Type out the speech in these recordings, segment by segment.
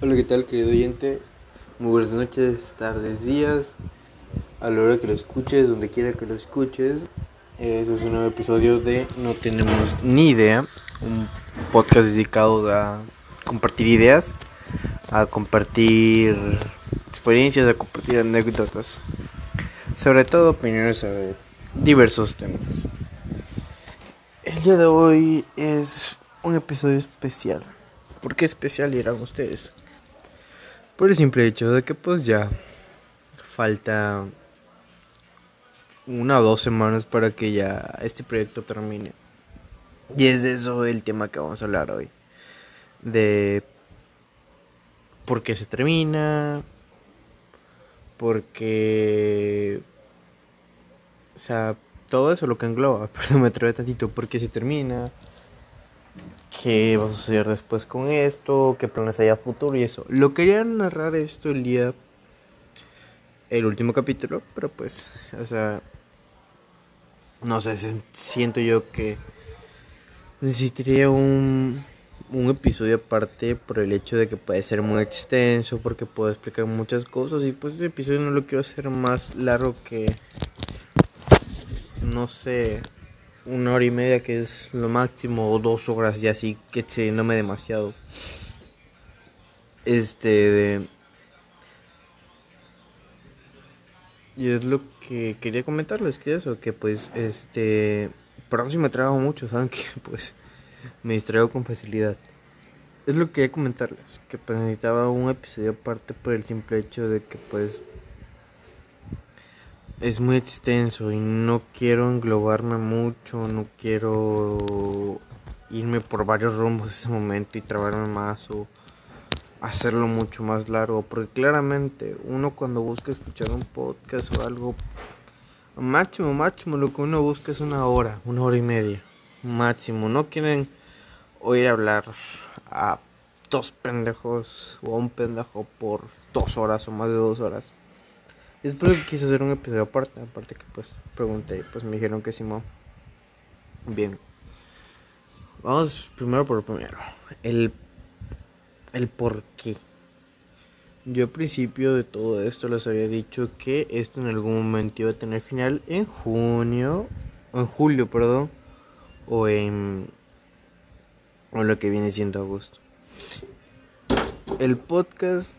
Hola, ¿qué tal, querido oyente? Muy buenas noches, tardes, días. A la hora que lo escuches, donde quiera que lo escuches. Este es un nuevo episodio de No Tenemos Ni Idea. Un podcast dedicado a compartir ideas, a compartir experiencias, a compartir anécdotas. Sobre todo opiniones sobre diversos temas. El día de hoy es un episodio especial. ¿Por qué especial dirán ustedes? Por el simple hecho de que pues ya falta una o dos semanas para que ya este proyecto termine. Y es de eso el tema que vamos a hablar hoy. De por qué se termina, porque... O sea, todo eso lo que engloba, perdón, me atrevo tantito, por qué se termina, qué va a suceder después con esto, qué planes hay a futuro y eso. Lo quería narrar esto el día, el último capítulo, pero pues, o sea, no sé, siento yo que necesitaría un, un episodio aparte por el hecho de que puede ser muy extenso, porque puedo explicar muchas cosas y pues ese episodio no lo quiero hacer más largo que, no sé, una hora y media que es lo máximo o dos horas ya así que no me demasiado. Este de y es lo que quería comentarles que eso que pues este perdón si me trabajo mucho saben que pues me distraigo con facilidad. Es lo que quería comentarles que pues necesitaba un episodio aparte por el simple hecho de que pues es muy extenso y no quiero englobarme mucho, no quiero irme por varios rumbos en ese momento y trabarme más o hacerlo mucho más largo, porque claramente uno cuando busca escuchar un podcast o algo, máximo, máximo, lo que uno busca es una hora, una hora y media, máximo, no quieren oír hablar a dos pendejos o a un pendejo por dos horas o más de dos horas. Es porque quise hacer un episodio aparte, aparte que pues pregunté, pues me dijeron que sí, Bien. Vamos primero por primero. El, el por qué. Yo al principio de todo esto les había dicho que esto en algún momento iba a tener final en junio, o en julio, perdón, o en, o lo que viene siendo agosto. El podcast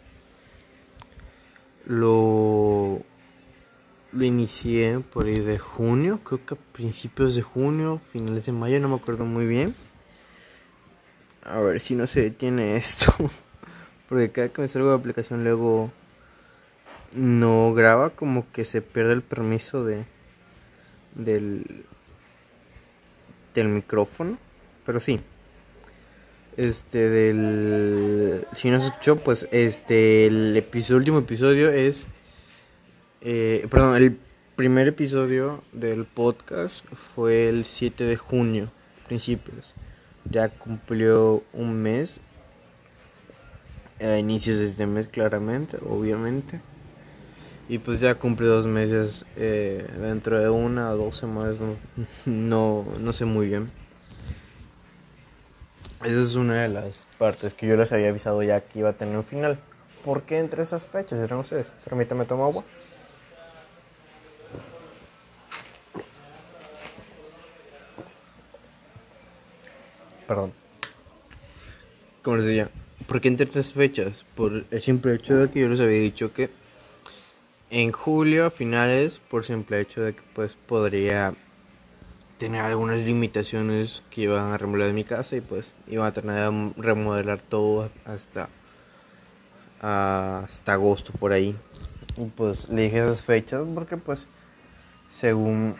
lo, lo inicié por ahí de junio, creo que a principios de junio, finales de mayo, no me acuerdo muy bien. A ver si no se detiene esto. Porque cada que me salgo de aplicación luego no graba, como que se pierde el permiso de del del micrófono. Pero sí este del si no se escuchó pues este el episodio último episodio es eh, perdón el primer episodio del podcast fue el 7 de junio principios. Ya cumplió un mes a inicios de este mes claramente obviamente. Y pues ya cumple dos meses eh, dentro de una o dos semanas no, no sé muy bien esa es una de las partes que yo les había avisado ya que iba a tener un final. ¿Por qué entre esas fechas eran ustedes? Permítame tomar agua. Perdón. Como les decía, ¿por qué entre estas fechas? Por el simple hecho de que yo les había dicho que en julio a finales, por simple hecho de que pues podría tener algunas limitaciones que iban a remodelar mi casa y pues iban a tener a remodelar todo hasta hasta agosto por ahí. Y pues le dije esas fechas porque pues según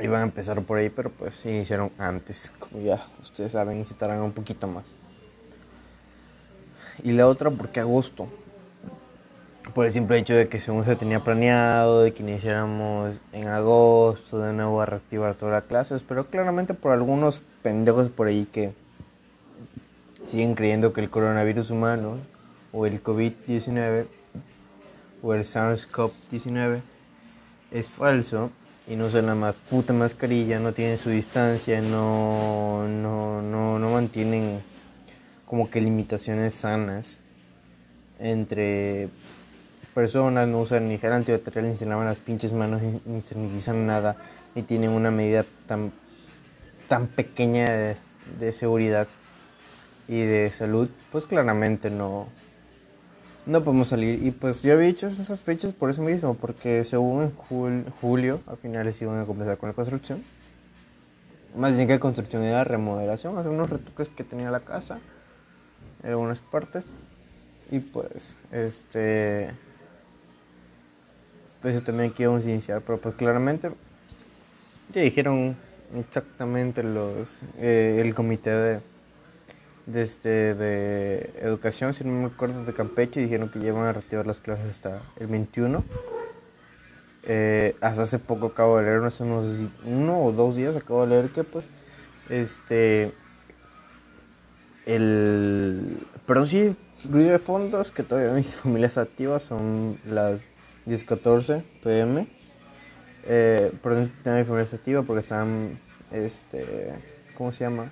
iban a empezar por ahí pero pues iniciaron antes. Como ya ustedes saben necesitarán un poquito más. Y la otra porque agosto por el simple hecho de que según se tenía planeado, de que iniciáramos en agosto de nuevo a reactivar todas las clases, pero claramente por algunos pendejos por ahí que siguen creyendo que el coronavirus humano o el COVID-19 o el SARS-CoV-19 es falso y no usan la más puta mascarilla, no tienen su distancia, no, no, no, no mantienen como que limitaciones sanas entre personas, no usan ni gel antibacterial, ni se lavan las pinches manos, ni, ni sanitizan nada, ni tienen una medida tan, tan pequeña de, de seguridad y de salud, pues claramente no, no podemos salir. Y pues yo había dicho esas fechas por eso mismo, porque según julio, a finales iban a comenzar con la construcción. Más bien que construcción era remodelación, hacer unos retoques que tenía la casa en algunas partes. Y pues, este. Pues eso también a iniciar, pero pues claramente ya dijeron exactamente los eh, el comité de este, de educación, si no me acuerdo, de Campeche, dijeron que llevan a retirar las clases hasta el 21. Eh, hasta hace poco acabo de leer, hace unos uno o dos días acabo de leer que pues, este, el, perdón, sí, ruido de fondos, que todavía mis familias activas son las 10.14 pm. Eh, perdón, mi familia activa porque están, este, ¿cómo se llama?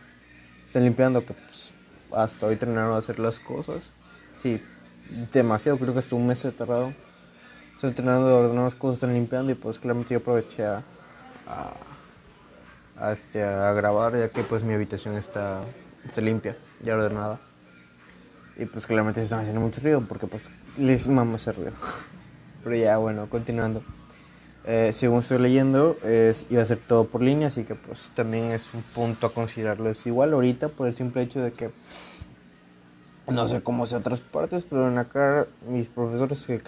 Están limpiando, que pues, hasta hoy terminaron de hacer las cosas. Sí, demasiado, creo que hasta un mes tardado. Estoy terminando de ordenar las cosas, están limpiando y pues claramente yo aproveché a, este, a, grabar ya que pues mi habitación está, está limpia, ya ordenada. Y pues claramente se están haciendo mucho ruido porque pues les mama hacer ruido. Pero ya bueno, continuando. Eh, según estoy leyendo, iba a ser todo por línea, así que pues también es un punto a considerarlo. Es igual ahorita por el simple hecho de que no sé cómo sea otras partes, pero en acá mis profesores se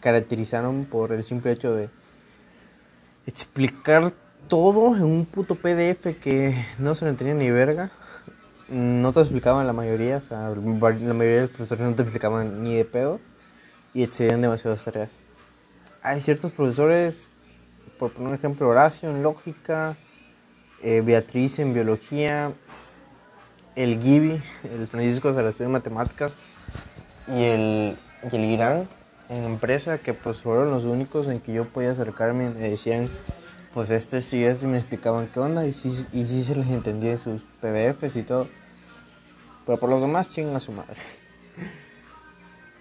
caracterizaron por el simple hecho de explicar todo en un puto PDF que no se lo entendía ni verga. No te explicaban la mayoría, o sea, la mayoría de los profesores no te explicaban ni de pedo y excedían demasiadas tareas hay ciertos profesores, por poner un ejemplo, Horacio en lógica, eh, Beatriz en biología, el Gibi, el Francisco de la de Matemáticas y el, y el Irán en empresa, que pues fueron los únicos en que yo podía acercarme y me decían, pues esto, esto, y me explicaban qué onda, y sí, y sí se les entendía sus PDFs y todo. Pero por los demás, chingan a su madre.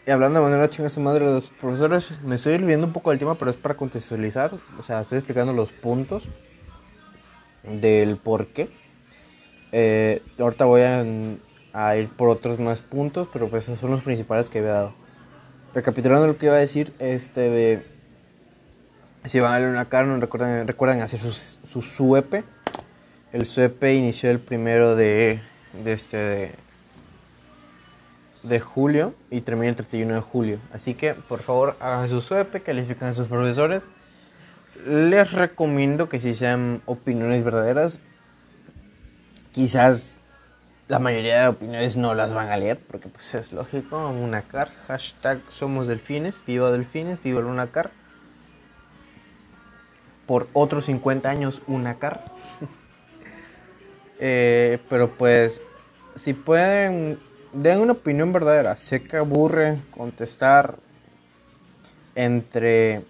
Y hablando de manera chinga su madre, los profesores, me estoy olvidando un poco del tema, pero es para contextualizar. O sea, estoy explicando los puntos del por qué. Eh, ahorita voy a, ir por otros más puntos, pero pues esos son los principales que había dado. Recapitulando lo que iba a decir, este de. Si van a leer una carne, recuerden, recuerden hacer su, su SUEPE. El SUEPE inició el primero de, de este. De, de julio y termina el 31 de julio. Así que por favor hagan su suepe, califican a sus profesores. Les recomiendo que si sean opiniones verdaderas, quizás la mayoría de opiniones no las van a leer, porque pues es lógico, Unacar, hashtag somos delfines, viva delfines, viva el Unacar. Por otros 50 años Unacar. eh, pero pues, si pueden den una opinión verdadera. Sé que aburre contestar entre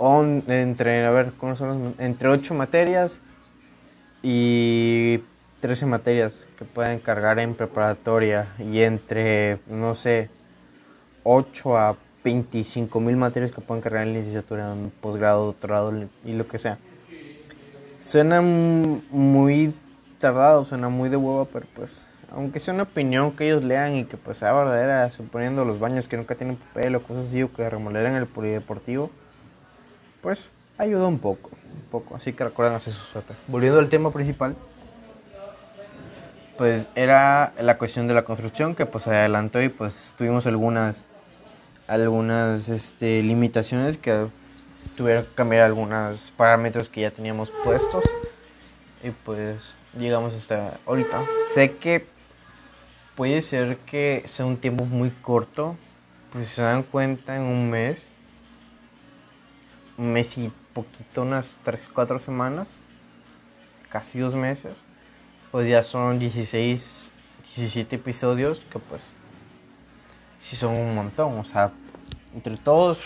entre a ver ¿cómo son entre 8 materias y 13 materias que pueden cargar en preparatoria y entre no sé 8 a 25 mil materias que pueden cargar en licenciatura, en posgrado, doctorado y lo que sea. Suena muy tardado, suena muy de huevo, pero pues aunque sea una opinión que ellos lean y que pues sea verdadera, suponiendo los baños que nunca tienen papel o cosas así, o que remoleran el polideportivo, pues ayuda un poco, un poco, así que recuerden hacer su suerte. Volviendo al tema principal, pues era la cuestión de la construcción que pues adelantó y pues tuvimos algunas, algunas este, limitaciones que tuvieron que cambiar algunos parámetros que ya teníamos puestos y pues llegamos hasta ahorita. Sé que puede ser que sea un tiempo muy corto, pues si se dan cuenta en un mes, un mes y poquito, unas 3, 4 semanas, casi dos meses, pues ya son 16, 17 episodios que pues sí son un montón, o sea, entre todos,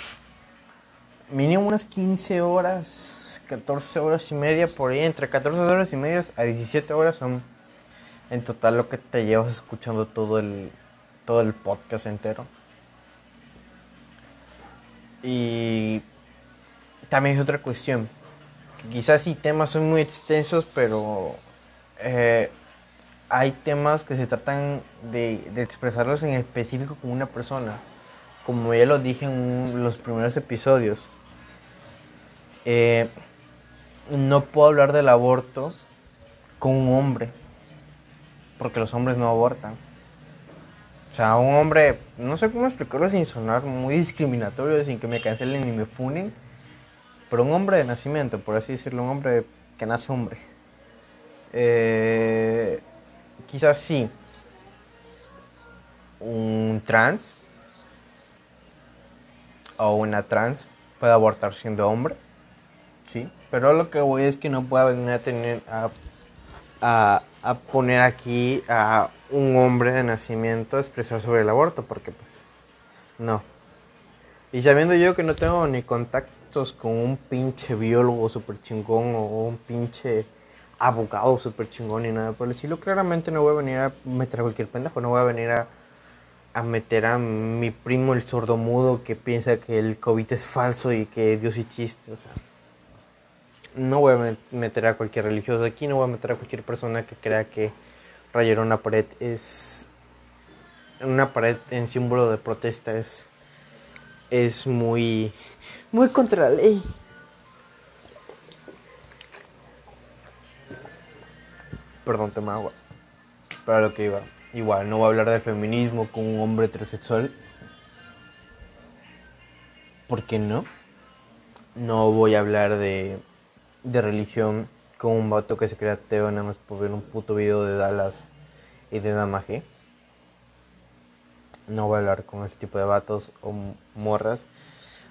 mínimo unas 15 horas, 14 horas y media por ahí, entre 14 horas y media a 17 horas son En total lo que te llevas escuchando todo el, todo el podcast entero. Y también es otra cuestión. quizás sí temas son muy extensos, pero eh, hay temas que se tratan de, de, expresarlos en específico con una persona. Como ya lo dije en los primeros episodios. Eh, no puedo hablar del aborto con un hombre. Porque los hombres no abortan. O sea, un hombre, no sé cómo explicarlo sin sonar muy discriminatorio, sin que me cancelen ni me funen, pero un hombre de nacimiento, por así decirlo, un hombre que nace hombre. Eh, quizás sí, un trans o una trans puede abortar siendo hombre, sí, pero lo que voy es que no pueda venir a tener a poner aquí a un hombre de nacimiento expresar sobre el aborto, porque pues no. Y sabiendo yo que no tengo ni contactos con un pinche biólogo super chingón o un pinche abogado super chingón ni nada por el estilo, claramente no voy a venir a meter a cualquier pendejo, no voy a venir a, a meter a mi primo el sordomudo que piensa que el COVID es falso y que Dios y chiste, o sea no voy a meter a cualquier religioso aquí, no voy a meter a cualquier persona que crea que rayar una pared es una pared en símbolo de protesta es es muy muy contra la ley. Perdón, toma agua. Para lo que iba. Igual, no voy a hablar del feminismo con un hombre heterosexual. ¿Por qué no? No voy a hablar de de religión con un vato que se crea ateo nada más por ver un puto video de Dallas y de Namaje. No voy a hablar con ese tipo de vatos o morras.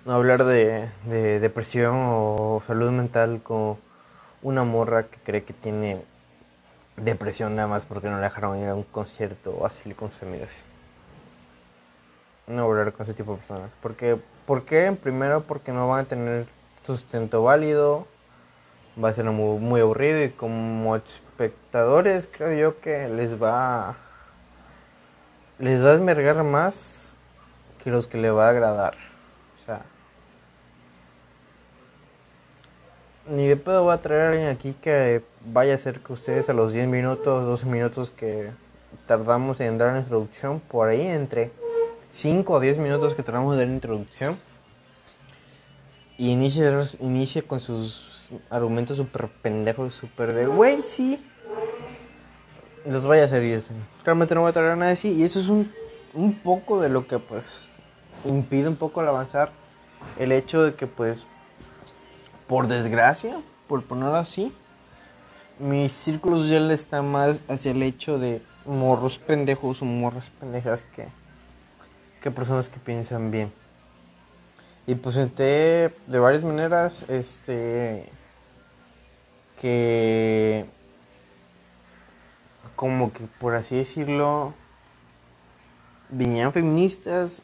No a hablar de, de depresión o salud mental con una morra que cree que tiene depresión nada más porque no le dejaron ir a un concierto o así con sus amigas. No a hablar con ese tipo de personas. Porque, ¿Por qué? Primero porque no van a tener sustento válido va a ser muy, aburrido y como espectadores creo yo que les va les va a esmergar más que los que le va a agradar. O sea, ni de pedo voy a traer a alguien aquí que vaya a hacer que ustedes a los 10 minutos, 12 minutos que tardamos en dar la introducción, por ahí entre 5 o 10 minutos que tardamos en dar la introducción, y inicie, inicie con sus argumentos súper pendejos, súper de, güey, sí. Los vaya a hacer irse. Realmente no voy a traer nada así. Y eso es un, un poco de lo que, pues, impide un poco el avanzar. El hecho de que, pues, por desgracia, por ponerlo así, mi círculo social está más hacia el hecho de morros pendejos o morras pendejas que, que personas que piensan bien. Y pues de varias maneras, este, que como que por así decirlo vinieran feministas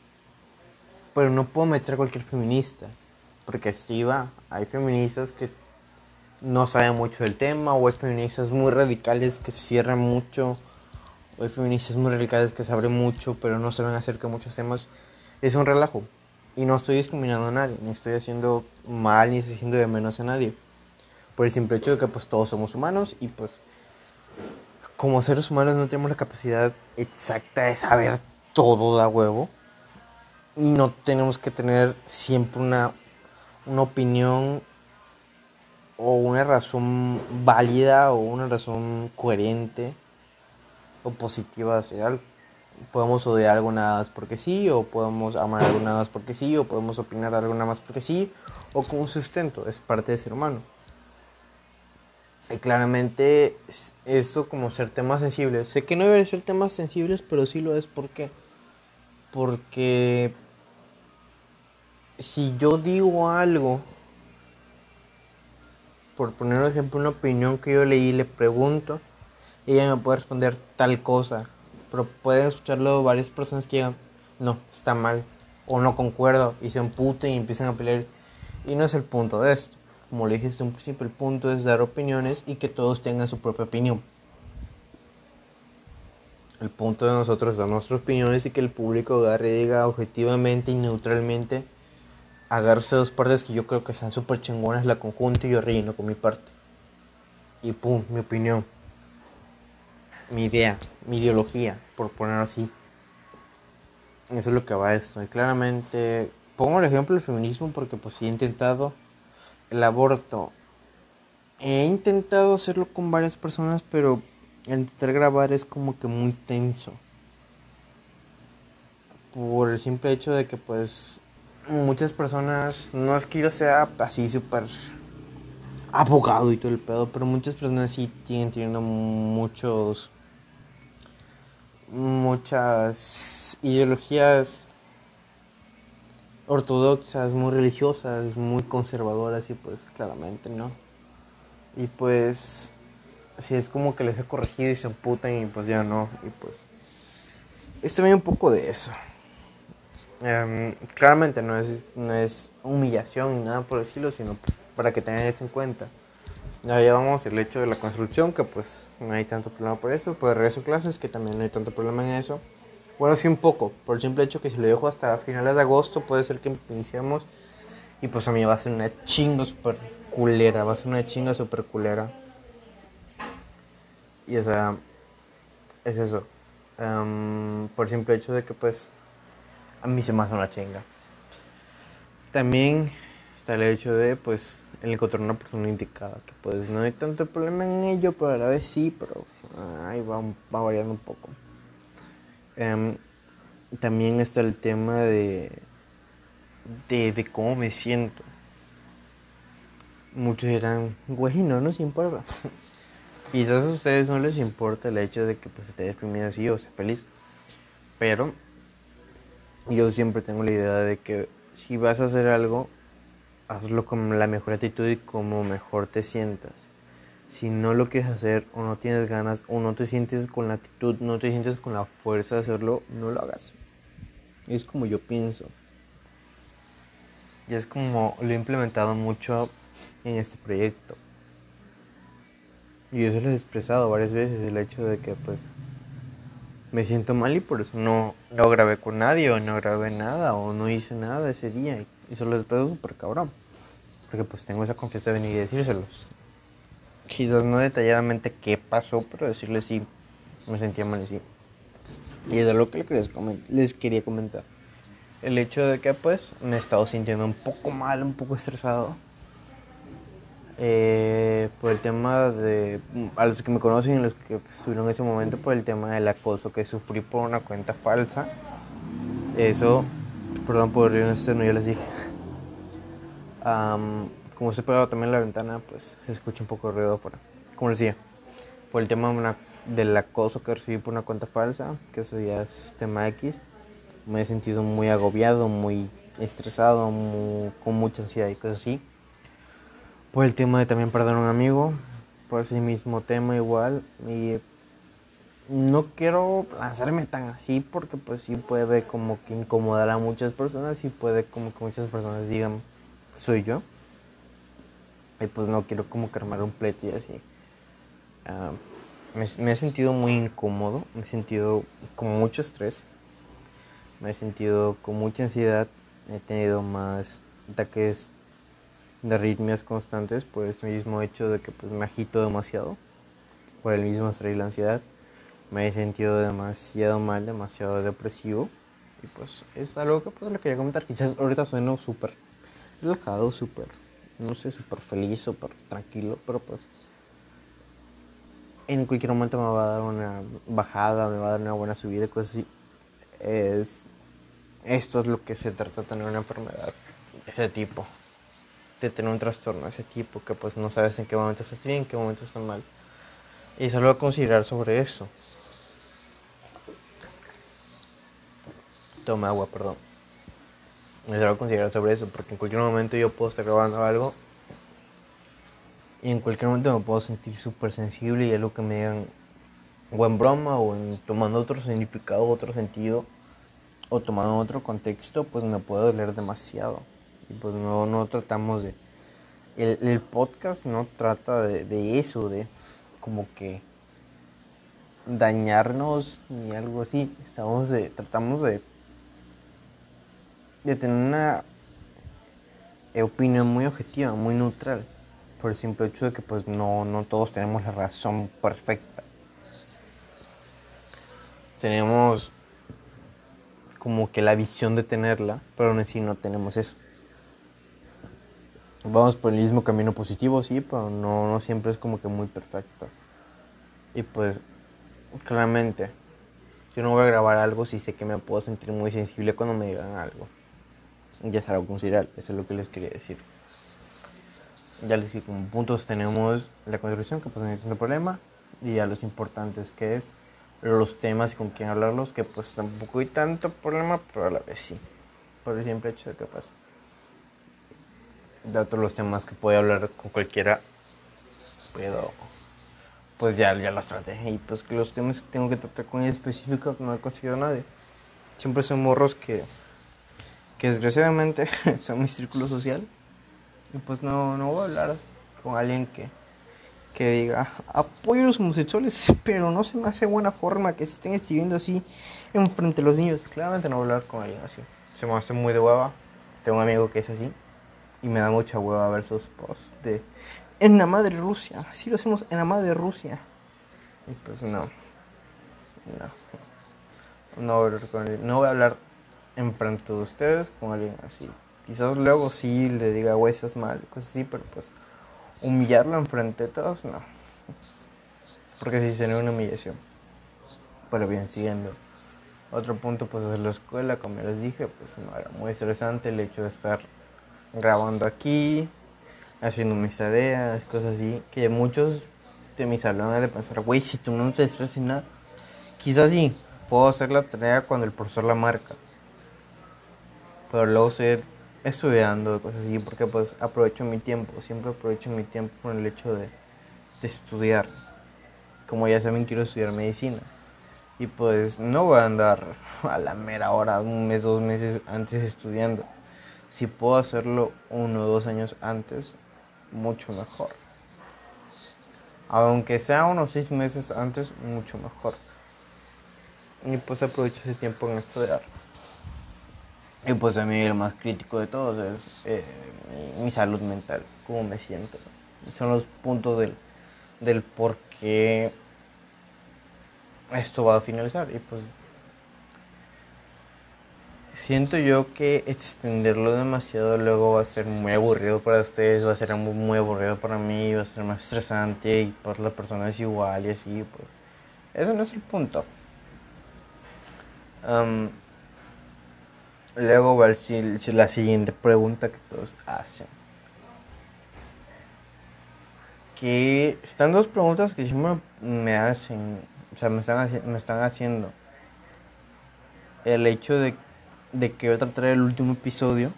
pero no puedo meter a cualquier feminista porque así va hay feministas que no saben mucho del tema o hay feministas muy radicales que se cierran mucho o hay feministas muy radicales que se abren mucho pero no saben acerca de muchos temas es un relajo. Y no estoy discriminando a nadie ni estoy haciendo mal ni estoy haciendo de menos a nadie por el simple hecho de que pues todos somos humanos y pues como seres humanos no tenemos la capacidad exacta de saber todo da huevo y no tenemos que tener siempre una, una opinión o una razón válida o una razón coherente o positiva hacer algo. Podemos odiar algo nada más porque sí, o podemos amar algo nada más porque sí, o podemos opinar algo nada más porque sí, o con un sustento, es parte de ser humano. Y claramente esto como ser temas sensibles. Sé que no deben ser temas sensibles, pero sí lo es porque porque si yo digo algo por poner un ejemplo una opinión que yo leí le pregunto ella me puede responder tal cosa pero pueden escucharlo varias personas que digan no está mal o no concuerdo y se emputen y empiezan a pelear y no es el punto de esto como le dije desde un principio, el punto es dar opiniones y que todos tengan su propia opinión. El punto de nosotros es dar nuestras opiniones y que el público agarre y diga objetivamente y neutralmente. Agarre dos partes que yo creo que están súper chingonas la conjunta y yo relleno con mi parte. Y pum, mi opinión. Mi idea, mi ideología, por ponerlo así. Eso es lo que va a esto. Y claramente, pongo el ejemplo del feminismo porque pues sí he intentado el aborto. He intentado hacerlo con varias personas, pero el intentar grabar es como que muy tenso. Por el simple hecho de que pues muchas personas, no es que yo sea así súper abogado y todo el pedo, pero muchas personas sí tienen teniendo muchos muchas ideologías ortodoxas, muy religiosas, muy conservadoras y pues claramente no. Y pues si es como que les he corregido y se emputan y pues ya no. Y pues es también un poco de eso. Em, claramente no es, no es humillación ni nada por decirlo, sino para que tengan eso en cuenta. Ya llevamos el hecho de la construcción, que pues no hay tanto problema por eso. Por el regreso a clases, que también no hay tanto problema en eso. Bueno, sí un poco, por el simple hecho que si lo dejo hasta finales de agosto, puede ser que iniciemos. Y pues a mí va a ser una chinga super culera, va a ser una chinga super culera. Y o sea, es eso. Em, por el simple hecho de que pues a mí se me hace una chinga. También está el hecho de pues el encontrar una persona indicada, que pues no hay tanto problema en ello, pero a la vez sí, pero ahí va, va variando un poco. Em, también está el tema de, de, de cómo me siento. Muchos dirán, güey, no nos importa. Quizás a ustedes no les importa el hecho de que pues esté deprimido así o sea feliz. Pero yo siempre tengo la idea de que si vas a hacer algo, hazlo con la mejor actitud y como mejor te sientas. Si no lo quieres hacer o no tienes ganas o no te sientes con la actitud, no te sientes con la fuerza de hacerlo, no lo hagas. Es como yo pienso. Y es como lo he implementado mucho en este proyecto. Y eso lo he expresado varias veces, el hecho de que pues me siento mal y por eso no, no grabé con nadie o no grabé nada o no hice nada ese día. Y eso lo expreso súper cabrón. Porque pues tengo esa confianza de venir y decírselos. Quizás no detalladamente qué pasó, pero decirles sí, me sentía mal y sí. Y eso es lo que les quería comentar. El hecho de que pues me he estado sintiendo un poco mal, un poco estresado eh, por el tema de, a los que me conocen y los que estuvieron en ese momento, por el tema del acoso que sufrí por una cuenta falsa. Eso, perdón por no ya les dije. Como se pegado también la ventana, pues se escucha un poco de ruido afuera. Como decía, por el tema del acoso que recibí por una cuenta falsa, que eso ya es tema X, me he sentido muy agobiado, muy estresado, con mucha ansiedad y cosas así por el tema de también perder a un amigo, por ese mismo tema igual. Y no quiero lanzarme tan así porque pues sí puede como que incomodar a muchas personas y puede como que muchas personas digan, soy yo. Y pues no quiero como que un pleito y así. Ah, me, me, he sentido muy incómodo, me he sentido con mucho estrés, me he sentido con mucha ansiedad, he tenido más ataques de arritmias constantes por este mismo hecho de que pues me agito demasiado, por el mismo estrés y la ansiedad. Me he sentido demasiado mal, demasiado depresivo y pues es algo que pues le quería comentar. Quizás ahorita sueno súper relajado, súper, no sé, súper feliz, súper tranquilo, pero pues en cualquier momento me va a dar una bajada, me va a dar una buena subida cosas así. Es, esto es lo que se trata de tener una enfermedad ese tipo de tener un trastorno ese tipo, que pues no sabes en qué momento estás bien, en qué momento estás mal. Y solo a considerar sobre eso. Toma agua, perdón. Solo a considerar sobre eso, porque en cualquier momento yo puedo estar grabando algo y en cualquier momento me puedo sentir súper sensible y algo que me digan o en broma o tomando otro significado, otro sentido o tomando otro contexto, pues me puede doler demasiado. Y pues no, no tratamos de... El, podcast no trata de, eso, de como que dañarnos ni algo así. Estamos de, tratamos de, de tener una opinión muy objetiva, muy neutral, por el simple hecho de que pues no, no todos tenemos la razón perfecta. Tenemos como que la visión de tenerla, pero aún así no tenemos eso. Vamos por el mismo camino positivo, sí, pero no, no siempre es como que muy perfecto. Y pues, claramente, yo no voy a grabar algo si sé que me puedo sentir muy sensible cuando me digan algo. Ya es algo eso es lo que les quería decir. Ya les dije, como puntos tenemos la construcción, que pues no es un problema, y ya los importantes que es los temas y con quién hablarlos, que pues tampoco hay tanto problema, pero a la vez sí. Por el simple hecho de que pues, de otros los temas que puedo hablar con cualquiera, puedo pues ya, ya los traté. Y pues los temas que tengo que tratar con ella específico no he conseguido nadie. Siempre son morros que, que desgraciadamente son mi círculo social. Y pues no, no voy a hablar con alguien que, que diga apoyo a los homosexuales, pero no se me hace buena forma que se estén exhibiendo así enfrente de los niños. Claramente no voy a hablar con alguien así. Se me hace muy de hueva. Tengo un amigo que es así. Y me da mucha hueva ver sus posts de en la madre Rusia. Así lo hacemos en la madre Rusia. Y pues no. No. No voy a hablar, con no voy a hablar en frente de ustedes con alguien así. Quizás luego sí le diga, güey, estás mal, cosas así, pero pues humillarlo enfrente de todos, no. Porque sí sería una humillación. Pero bien, siguiendo. Otro punto, pues es la escuela, como les dije, pues no era muy estresante el hecho de estar grabando aquí, haciendo mis tareas, cosas así, que muchos de mis alumnos de pensar, güey, si tú no te estresas nada, quizás sí, puedo hacer la tarea cuando el profesor la marca, pero luego seguir estudiando, cosas así, porque pues aprovecho mi tiempo, siempre aprovecho mi tiempo con el hecho de, de estudiar. Como ya saben, quiero estudiar medicina. Y pues no voy a andar a la mera hora, un mes, dos meses antes estudiando. Si puedo hacerlo uno o dos años antes, mucho mejor. Aunque sea unos seis meses antes, mucho mejor. Y pues aprovecho ese tiempo en estudiar. Y pues a mí el más crítico de todos es eh, mi, salud mental, cómo me siento. Son los puntos del, del por qué esto va a finalizar. Y pues Siento yo que extenderlo demasiado luego va a ser muy aburrido para ustedes, va a ser muy, aburrido para mí, va a ser más estresante y para las personas igual y así, pues. Eso no es el punto. Luego va la siguiente pregunta que todos hacen. Que están dos preguntas que siempre me hacen, o sea, me están, me están haciendo. El hecho de de que voy a tratar el último episodio,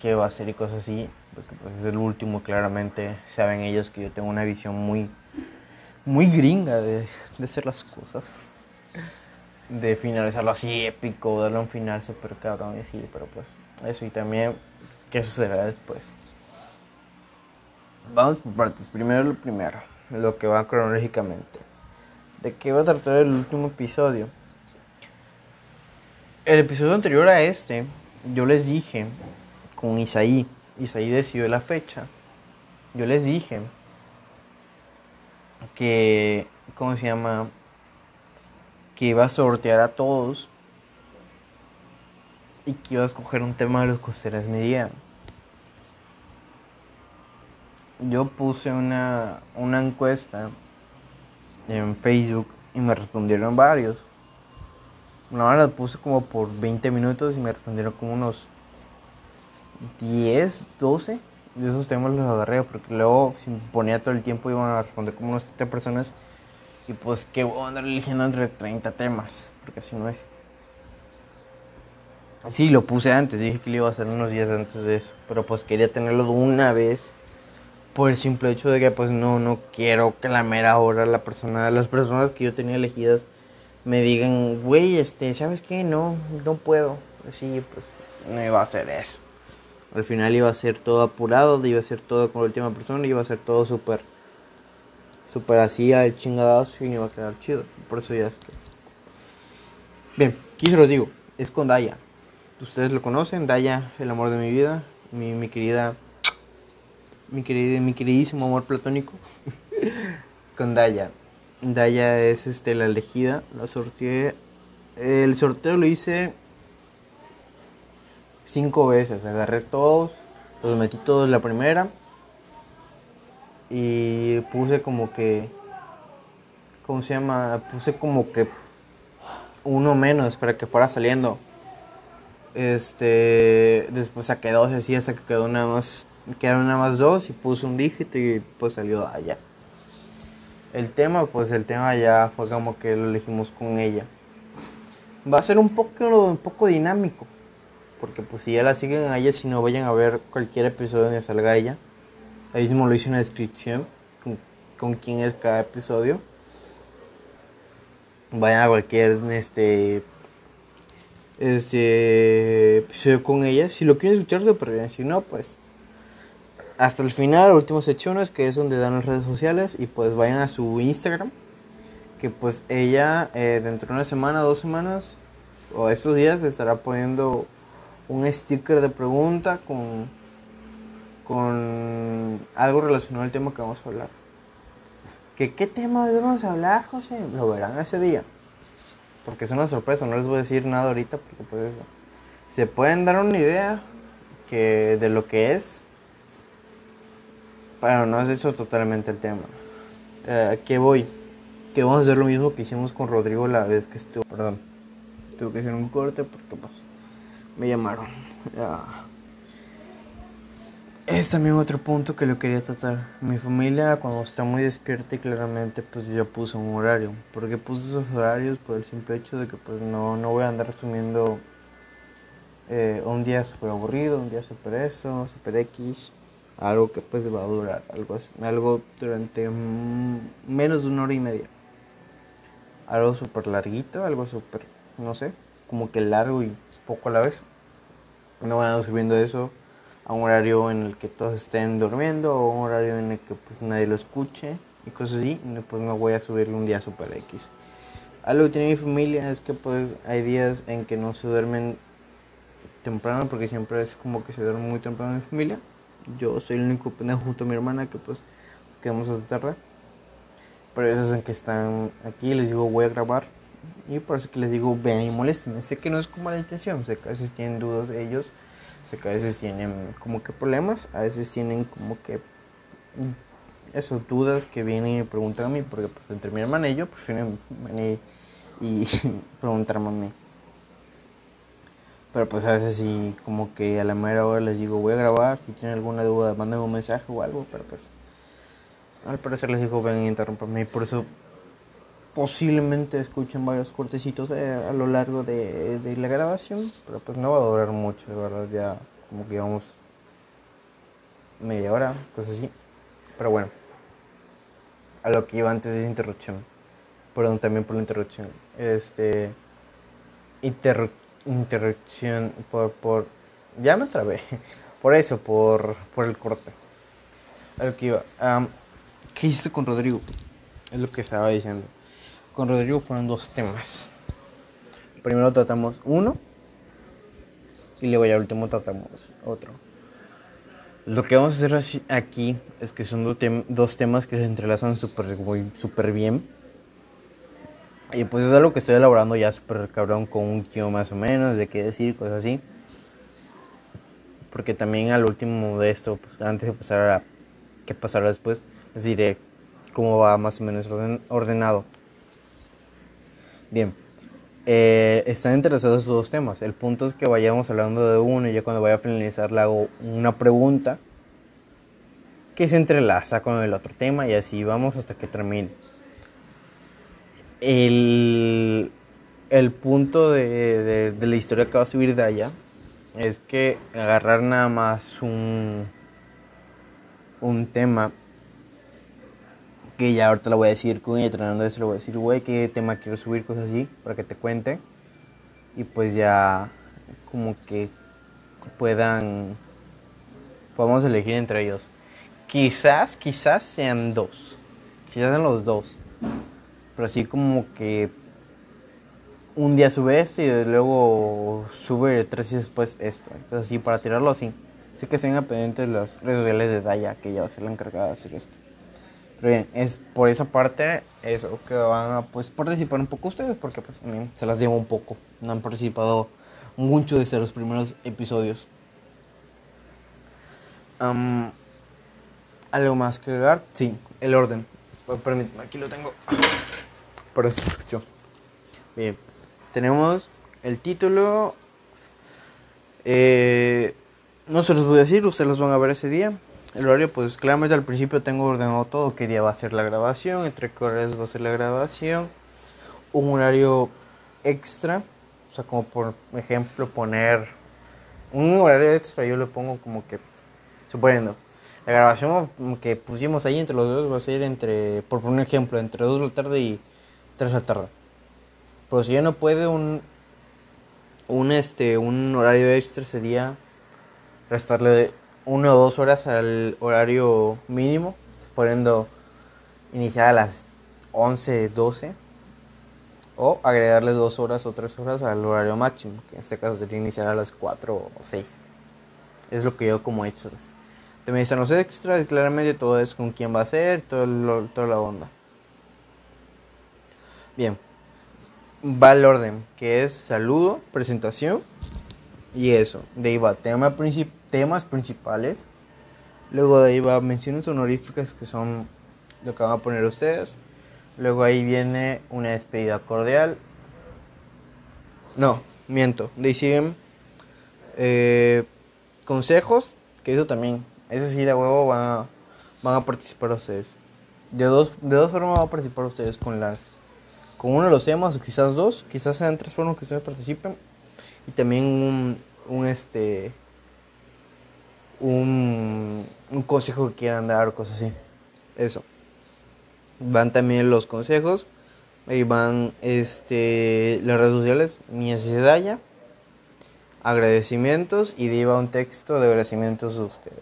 que va a ser y cosas así, porque pues es el último, claramente saben ellos que yo tengo una visión muy, muy gringa de, de hacer las cosas, de finalizarlo así épico, darle un final súper cabrón y así, pero pues eso y también qué sucederá después. Vamos por partes, primero lo primero, lo que va cronológicamente. ¿De qué va a tratar el último episodio? el episodio anterior a este, yo les dije con Isaí, Isaí decidió la fecha, yo les dije que, ¿cómo se llama? Que iba a sortear a todos y que iba a escoger un tema de los que ustedes me dieran. Yo puse una, una encuesta en Facebook y me respondieron varios. Una la puse como por 20 minutos y me respondieron como unos 10, 12 de esos temas los agarré porque luego si ponía todo el tiempo iban a responder como unos 30 personas y pues que voy a andar eligiendo entre 30 temas porque así no es. Sí, lo puse antes, dije que lo iba a hacer unos días antes de eso, pero pues quería tenerlo de una vez por el simple hecho de que pues no, no quiero que la mera hora la persona, las personas que yo tenía elegidas me digan, güey, este, ¿sabes qué? No, no puedo. Sí, pues no iba a hacer eso. Al final iba a ser todo apurado, iba a ser todo con la última persona, iba a ser todo súper super así al chingadazo y no iba a quedar chido. Por eso ya es que. Bien, aquí se los digo, es con Daya. Ustedes lo conocen, Daya, el amor de mi vida, mi, mi querida, mi, querida, mi queridísimo amor platónico. con Daya. Daya es este, la elegida, la sorteé. El sorteo lo hice cinco veces. Agarré todos, los metí todos la primera. Y puse como que. ¿Cómo se llama? Puse como que uno menos para que fuera saliendo. Este. Después saqué dos así hasta que quedó nada más. Quedaron nada más dos y puse un dígito y pues salió allá. El tema, pues el tema ya fue como que lo elegimos con ella. Va a ser un poco, un poco dinámico porque pues si ya la siguen a ella, si no vayan a ver cualquier episodio donde salga ella. Ahí mismo lo hice en la descripción con, quién es cada episodio. Vayan a cualquier este este episodio con ella. Si lo quieren escuchar súper bien, si no, pues hasta el final, últimas secciones, que es donde dan las redes sociales. Y pues vayan a su Instagram. Que pues ella eh, dentro de una semana, dos semanas, o estos días estará poniendo un sticker de pregunta con, con algo relacionado al tema que vamos a hablar. ¿Qué, ¿Qué tema debemos hablar, José? Lo verán ese día. Porque es una sorpresa, no les voy a decir nada ahorita porque pues eso. Se pueden dar una idea que de lo que es, pero no es hecho totalmente el tema. Eh, ¿Qué voy? Que vamos a hacer lo mismo que hicimos con Rodrigo la vez que estuvo. Perdón, tuve que hacer un corte porque pasó me llamaron. Es también otro punto que lo quería tratar. Mi familia cuando está muy despierta y claramente pues yo puse un horario. porque puse esos horarios? Por el simple hecho de que pues no, no voy a andar asumiendo eh, un día súper aburrido, un día súper eso, súper X. Algo que pues va a durar, algo, algo durante menos de una hora y media. Algo súper larguito, algo súper, no sé, como que largo y poco a la vez. No van subiendo eso a un horario en el que todos estén durmiendo o un horario en el que pues nadie lo escuche y cosas así. Pues no voy a subirle un día super X. Algo que tiene mi familia es que pues hay días en que no se duermen temprano porque siempre es como que se duerme muy temprano en mi familia. Yo soy el único pendejo junto a mi hermana que pues quedamos hasta tarde. Pero esos en que están aquí les digo voy a grabar y por eso que les digo, ven y molesten. Sé que no es como la intención, sé que a veces tienen dudas de sé que a veces tienen como que problemas, a veces tienen como que mm, eso, dudas que vienen y preguntan a mí, porque pues, entre mi hermana y yo prefieren venir y preguntarme a mí. Pero pues a veces sí, como que a la mera hora les digo, voy a grabar, si tienen alguna duda, mándenme un mensaje o algo, pero pues al parecer les digo, ven y interrumpanme, y por eso posiblemente escuchen varios cortecitos a lo largo de, la grabación, pero pues no va a durar mucho, de verdad, ya como que vamos media hora, cosas así. Pero bueno, a lo que iba antes de esa interrupción, perdón también por la interrupción, este, interrupción por, por, ya me trabé, por eso, por, por el corte. A lo que iba, ¿qué hiciste con Rodrigo? Es lo que estaba diciendo con Rodrigo fueron dos temas. Primero tratamos uno y luego ya último tratamos otro. Lo que vamos a hacer aquí es que son dos temas que se entrelazan súper super bien. Y pues es algo que estoy elaborando ya súper cabrón con un guion más o menos de qué decir, cosas así. Porque también al último de esto, pues, antes de pasar a qué pasará después, les diré cómo va más o menos ordenado. Bien, eh, están interesados esos dos temas. El punto es que vayamos hablando de uno y ya cuando vaya a finalizar le hago una pregunta que se entrelaza con el otro tema y así vamos hasta que termine. El, el punto de, de, la historia que va a subir de allá es que agarrar nada más un, un tema que ya ahorita lo voy a decir, con entrenando eso, le voy a decir, güey, qué tema quiero subir, cosas así, para que te cuente. Y pues ya, como que puedan, podamos elegir entre ellos. Quizás, quizás sean dos. si hacen los dos, pero así como que un día sube esto y luego sube tres días después esto. Entonces así para tirarlo así. Así que estén pendientes las redes sociales de Daya, que ella va a ser la encargada de hacer esto. Es por esa parte eso que van a pues, participar un poco ustedes, porque pues se las llevo un poco. No han participado mucho desde los primeros episodios. ¿Algo más que agregar? Sí, el orden. Permítame, aquí lo tengo. Por eso se escuchó. Bien, tenemos el título. Eh, no se los voy a decir, ustedes los van a ver ese día. El horario, pues claramente al principio tengo ordenado todo, qué día va a ser la grabación, entre qué horas va a ser la grabación, un horario extra, o sea, como por ejemplo poner un horario extra, yo lo pongo como que, suponiendo, la grabación que pusimos ahí entre los dos va a ser entre, por poner un ejemplo, entre 2 de la tarde y 3 de la tarde. Pero si ya no puede, un, un, este, un horario extra sería restarle una o dos horas al horario mínimo, poniendo iniciar a las 11, 12, o agregarle dos horas o tres horas al horario máximo, que en este caso sería iniciar a las 4 o 6. Es lo que yo como extras. También están los extras, claramente todo es con quién va a ser, todo toda la onda. Bien, va el orden, que es saludo, presentación y eso. De ahí va tema principal temas principales. Luego de ahí va menciones honoríficas que son lo que van a poner ustedes. Luego ahí viene una despedida cordial. No, miento. De ahí siguen eh, consejos, que eso también, eso sí, de huevo van a, a participar ustedes. De dos, de dos formas van a participar ustedes con las con uno de los temas, o quizás dos, quizás sean tres formas que ustedes participen. Y también un este un, consejo que quieran dar o cosas así. Eso. Van también los consejos. Ahí van este, las redes sociales, mi Daya, agradecimientos y de un texto de agradecimientos a ustedes.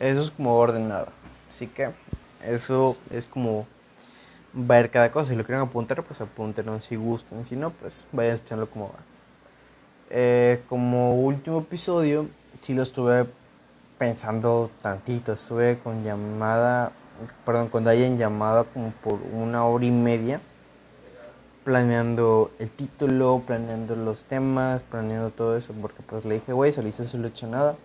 Eso es como ordenado. Así que eso es como ver cada cosa. Si lo quieren apuntar, pues apúntenlo si gustan. Si no, pues vayan echarlo como va. Eh, como último episodio, sí lo estuve pensando tantito. Estuve con llamada, perdón, con en llamada como por una hora y media, planeando el título, planeando los temas, planeando todo eso, porque pues le dije, güey, saliste nada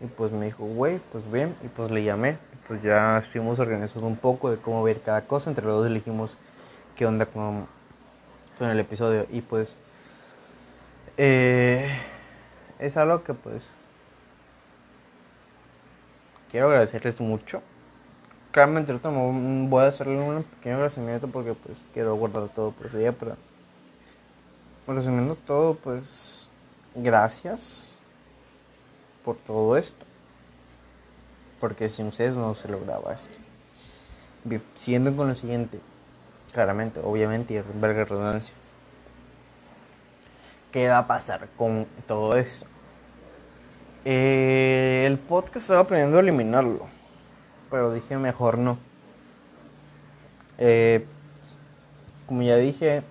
Y pues me dijo, güey, pues bien, y pues le llamé. Y pues ya estuvimos organizando un poco de cómo ver cada cosa. Entre los dos elegimos qué onda con, con el episodio. Y pues eh, es algo que pues quiero agradecerles mucho. Claramente ahorita voy a hacerle un pequeño agradecimiento porque pues quiero guardar todo por ese día, pero resumiendo todo, pues gracias por todo esto. Porque sin ustedes no se lograba esto. Bien, siguiendo con lo siguiente, claramente, obviamente, y verga redundancia. ¿Qué va a pasar con todo esto? Eh, el podcast estaba aprendiendo a eliminarlo, pero dije mejor no. Eh, como ya dije,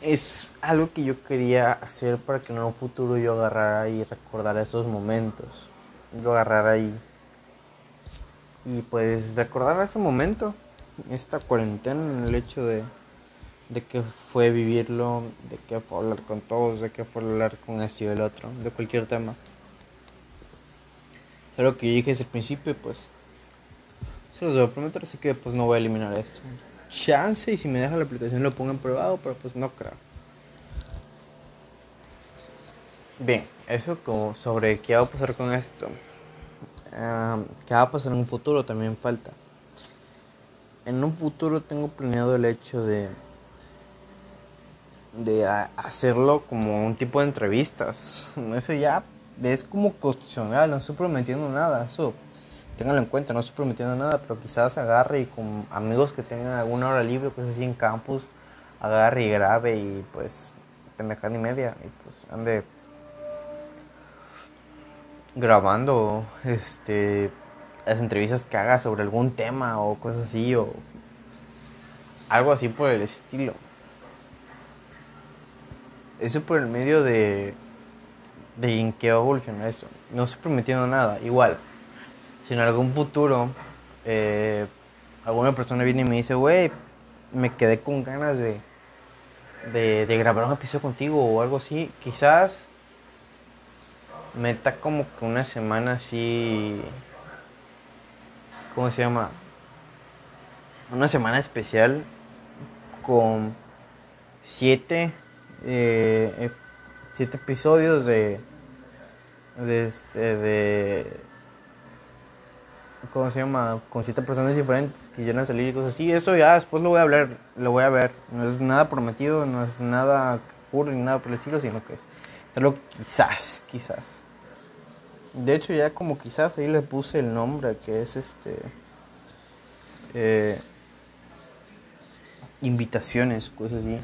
es algo que yo quería hacer para que en un futuro yo agarrara y recordara esos momentos. Yo agarrara y, y pues recordar ese momento, esta cuarentena, el hecho de de qué fue vivirlo, de qué fue hablar con todos, de qué fue hablar con este y el otro, de cualquier tema. Es algo que yo dije desde el principio pues se los voy a prometer, así que pues no voy a eliminar eso. Chance y si me deja la aplicación lo pongo en privado, pero pues no creo. Bien, eso como sobre qué va a pasar con esto. qué va a pasar en un futuro también falta. En un futuro tengo planeado el hecho de de hacerlo como un tipo de entrevistas. Eso ya es como constitucional, no estoy prometiendo nada, eso ténganlo en cuenta, no estoy prometiendo nada, pero quizás agarre y con amigos que tengan alguna hora libre, pues así en campus, agarre y grabe y pues pendejada y media y pues ande grabando este las entrevistas que haga sobre algún tema o cosas así o algo así por el estilo. Eso por el medio de de en qué va a evolucionar eso. No estoy prometiendo nada, igual. Si en algún futuro eh, alguna persona viene y me dice, güey, me quedé con ganas de, de, grabar un episodio contigo o algo así, quizás meta como que una semana así, ¿cómo se llama? Una semana especial con siete, eh, siete episodios de, de este, de ¿cómo se llama? Con siete personas diferentes que quieran salir y cosas así. Eso ya después lo voy a hablar, lo voy a ver. No es nada prometido, no es nada ocurre ni nada por el estilo, sino que es pero quizás, quizás. De hecho ya como quizás ahí le puse el nombre que es este... Eh, invitaciones, cosas así.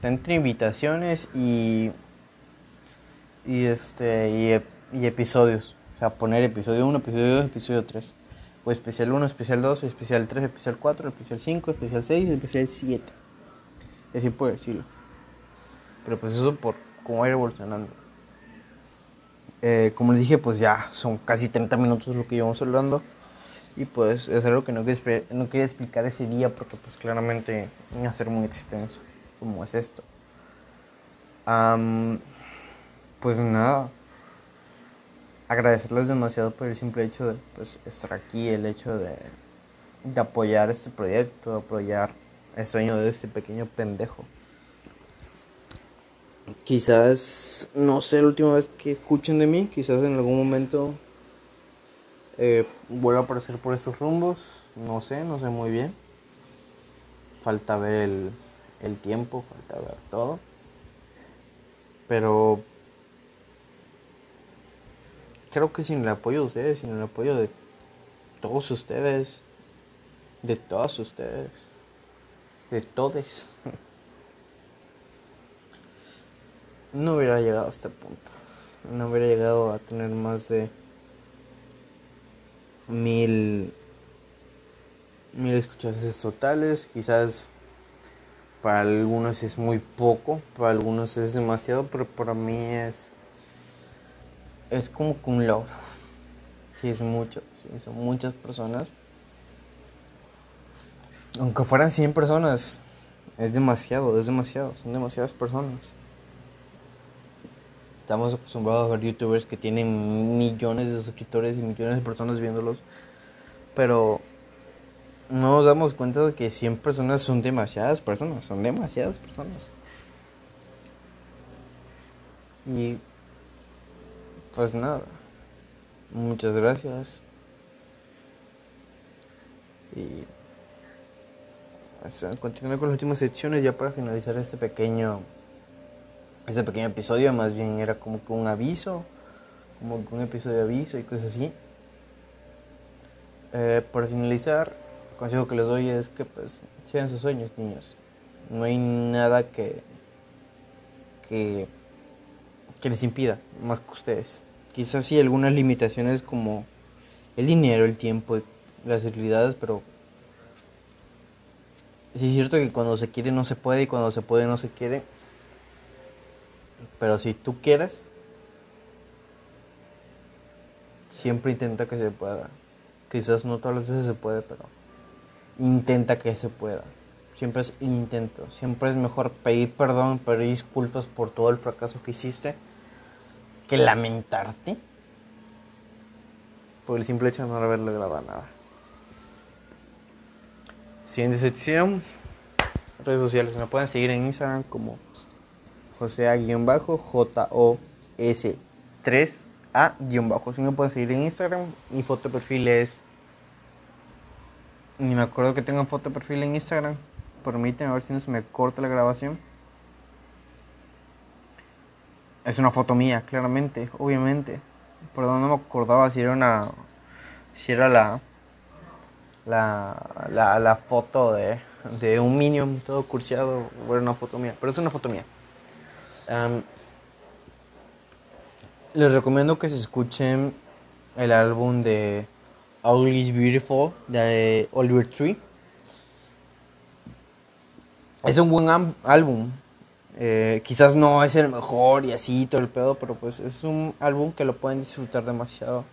Está entre invitaciones y... Y este... Y, y episodios. O sea, poner episodio 1, episodio 2, episodio 3. O especial 1, especial 2, especial 3, especial 4, especial 5, especial 6, especial 7. Y así puedo decirlo. Pero pues eso por cómo ir evolucionando. Eh, como les dije, pues ya son casi 30 minutos lo que llevamos hablando. Y pues es algo que no quería, no quería explicar ese día porque pues claramente iba a ser muy extenso como es esto. Pues nada agradecerles demasiado por el simple hecho de pues, estar aquí, el hecho de, de apoyar este proyecto, apoyar el sueño de este pequeño pendejo. Quizás, no sé, la última vez que escuchen de mí, quizás en algún momento eh, vuelva a aparecer por estos rumbos, no sé, no sé muy bien. Falta ver el, el tiempo, falta ver todo. Pero creo que sin el apoyo de ustedes, sin el apoyo de todos ustedes, de todos ustedes, de todos, no hubiera llegado a este punto. No hubiera llegado a tener más de mil mil escuchas totales. Quizás para algunos es muy poco, para algunos es demasiado, pero para mí es es como que un logro. Sí, es mucho, son muchas personas. Aunque fueran 100 personas, es demasiado, es demasiado, son demasiadas personas. Estamos acostumbrados a ver youtubers que tienen millones de suscriptores y millones de personas viéndolos, pero no nos damos cuenta de que 100 personas son demasiadas personas, son demasiadas personas. Y pues nada. Muchas gracias. Y continuando con las últimas secciones ya para finalizar este pequeño este pequeño episodio más bien era como que un aviso como que un episodio de aviso y cosas así eh, para finalizar consejo que les doy es que pues sigan sus sueños niños no hay nada que que les impida, más que ustedes. Quizás sí algunas limitaciones como el dinero, el tiempo, las habilidades, pero sí es cierto que cuando se quiere no se puede y cuando se puede no se quiere. Pero si tú quieres, siempre intenta que se pueda. Quizás no todas las veces se puede, pero intenta que se pueda. Siempre es intento. Siempre es mejor pedir perdón, pedir disculpas por todo el fracaso que hiciste que lamentarte por el simple hecho de no haber logrado nada. Siguiente sección, redes sociales. Me pueden seguir en Instagram como Josea-JOS3A-. Si me pueden seguir en Instagram, mi foto de perfil es. Ni me acuerdo que tengo foto de perfil en Instagram. Permítanme a ver si no se me corta la grabación. Es una foto mía, claramente, obviamente. Perdón, no me acordaba si era una. Si era la. La, la, foto de, de, un Minion todo cursiado o era una foto mía. Pero es una foto mía. les recomiendo que se escuchen el álbum de Ugly is Beautiful de Oliver Tree. Es un buen álbum. Eh, quizás no es el mejor y así todo el pedo, pero pues es un álbum que lo pueden disfrutar demasiado.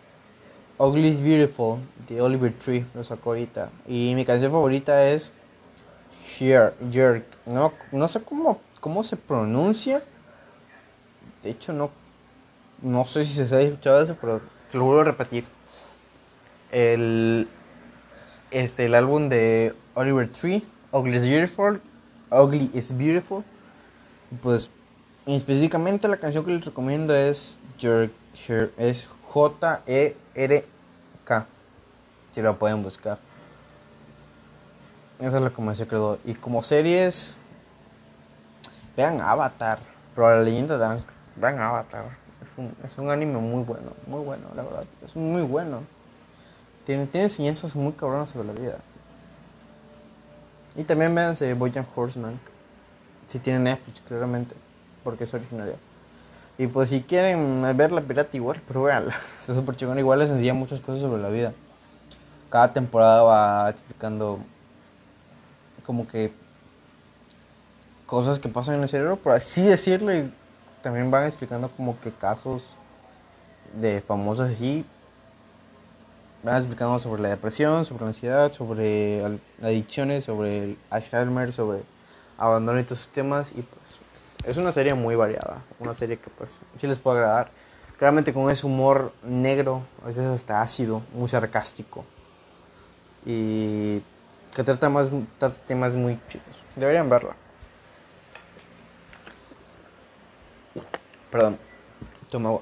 Ugly is Beautiful de Oliver Tree, lo sacó ahorita. Y mi canción favorita es Here, Jerk. No, no sé cómo, cómo se pronuncia. De hecho, no, no sé si se ha escuchado eso, pero te lo vuelvo a repetir. El, este, el álbum de Oliver Tree, Ugly is Beautiful. Ugly is Beautiful. Pues específicamente la canción que les recomiendo es Jerk, J-E-R-K. Si lo pueden buscar. Esa es la comercial que Y como series, vean Avatar. Pero la leyenda de Avatar. Es un, es un anime muy bueno, muy bueno, la verdad. Es muy bueno. Tiene, tiene enseñanzas muy cabronas sobre la vida. Y también véanse Boyan Horseman. Si tienen Netflix, claramente. Porque es originaria. Y pues si quieren ver la pirata igual, pero véanla. Es súper chingón. Igual les enseña muchas cosas sobre la vida. Cada temporada va explicando como que cosas que pasan en el cerebro, por así decirlo, y también van explicando como que casos de famosos así. Van explicando sobre la depresión, sobre la ansiedad, sobre adicciones, sobre el Alzheimer, sobre abandono y todos esos temas. Y pues es una serie muy variada, una serie que pues sí les puede agradar. Claramente con ese humor negro, a veces hasta ácido, muy sarcástico. Y que trata, más, temas muy chicos. Deberían verla. Perdón, toma agua.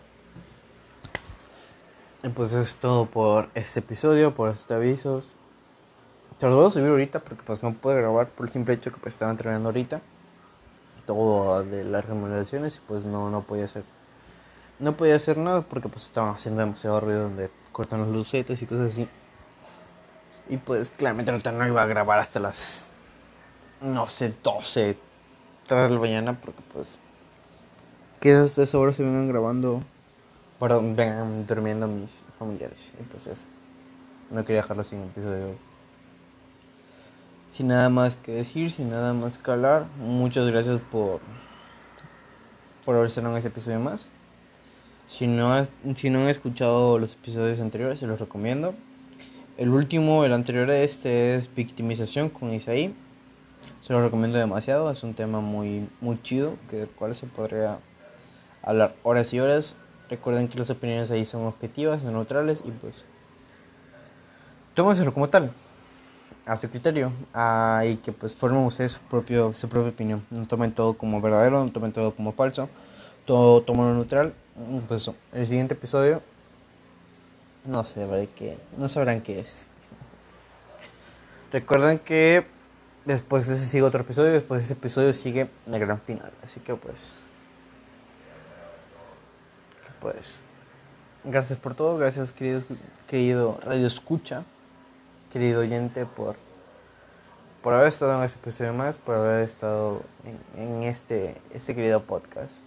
Pues es todo por este episodio, por este avisos. Te los voy a subir ahorita porque pues no puedo grabar por el simple hecho que pues estaba entrenando ahorita. Todo de las remodelaciones y pues no, no podía hacer. No podía hacer nada porque pues estaba haciendo demasiado ruido donde cortan los lucetes y cosas así. Y pues claramente no iba a grabar hasta las, no sé, 12, 3 de la mañana porque pues quizás hasta esa hora se vengan grabando, perdón, vengan durmiendo mis familiares. Y pues eso, no quería dejarlo sin episodio de hoy. Sin nada más que decir, sin nada más que hablar, muchas gracias por, por haber en este episodio más. Si no, si no han escuchado los episodios anteriores, se los recomiendo. El último, el anterior a este, es Victimización con Isaí. Se lo recomiendo demasiado, es un tema muy, muy chido, que del cual se podría hablar horas y horas. Recuerden que las opiniones ahí son objetivas, son neutrales y pues tómenselo como tal, a su criterio, y que pues formen ustedes su, propio, su propia opinión. No tomen todo como verdadero, no tomen todo como falso, todo tomen neutral. Pues el siguiente episodio no sé, qué, no sabrán qué es. Recuerden que después de ese sigue otro episodio, después de ese episodio sigue el gran final. Así que pues. Pues. Gracias por todo, gracias querido, querido Radio Escucha, querido oyente, por, por haber estado en este episodio más, por haber estado en, en este, este querido podcast.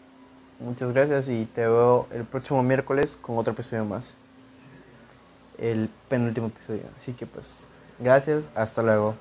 Muchas gracias y te veo el próximo miércoles con otro episodio más el penúltimo episodio. Así que pues, gracias, hasta luego.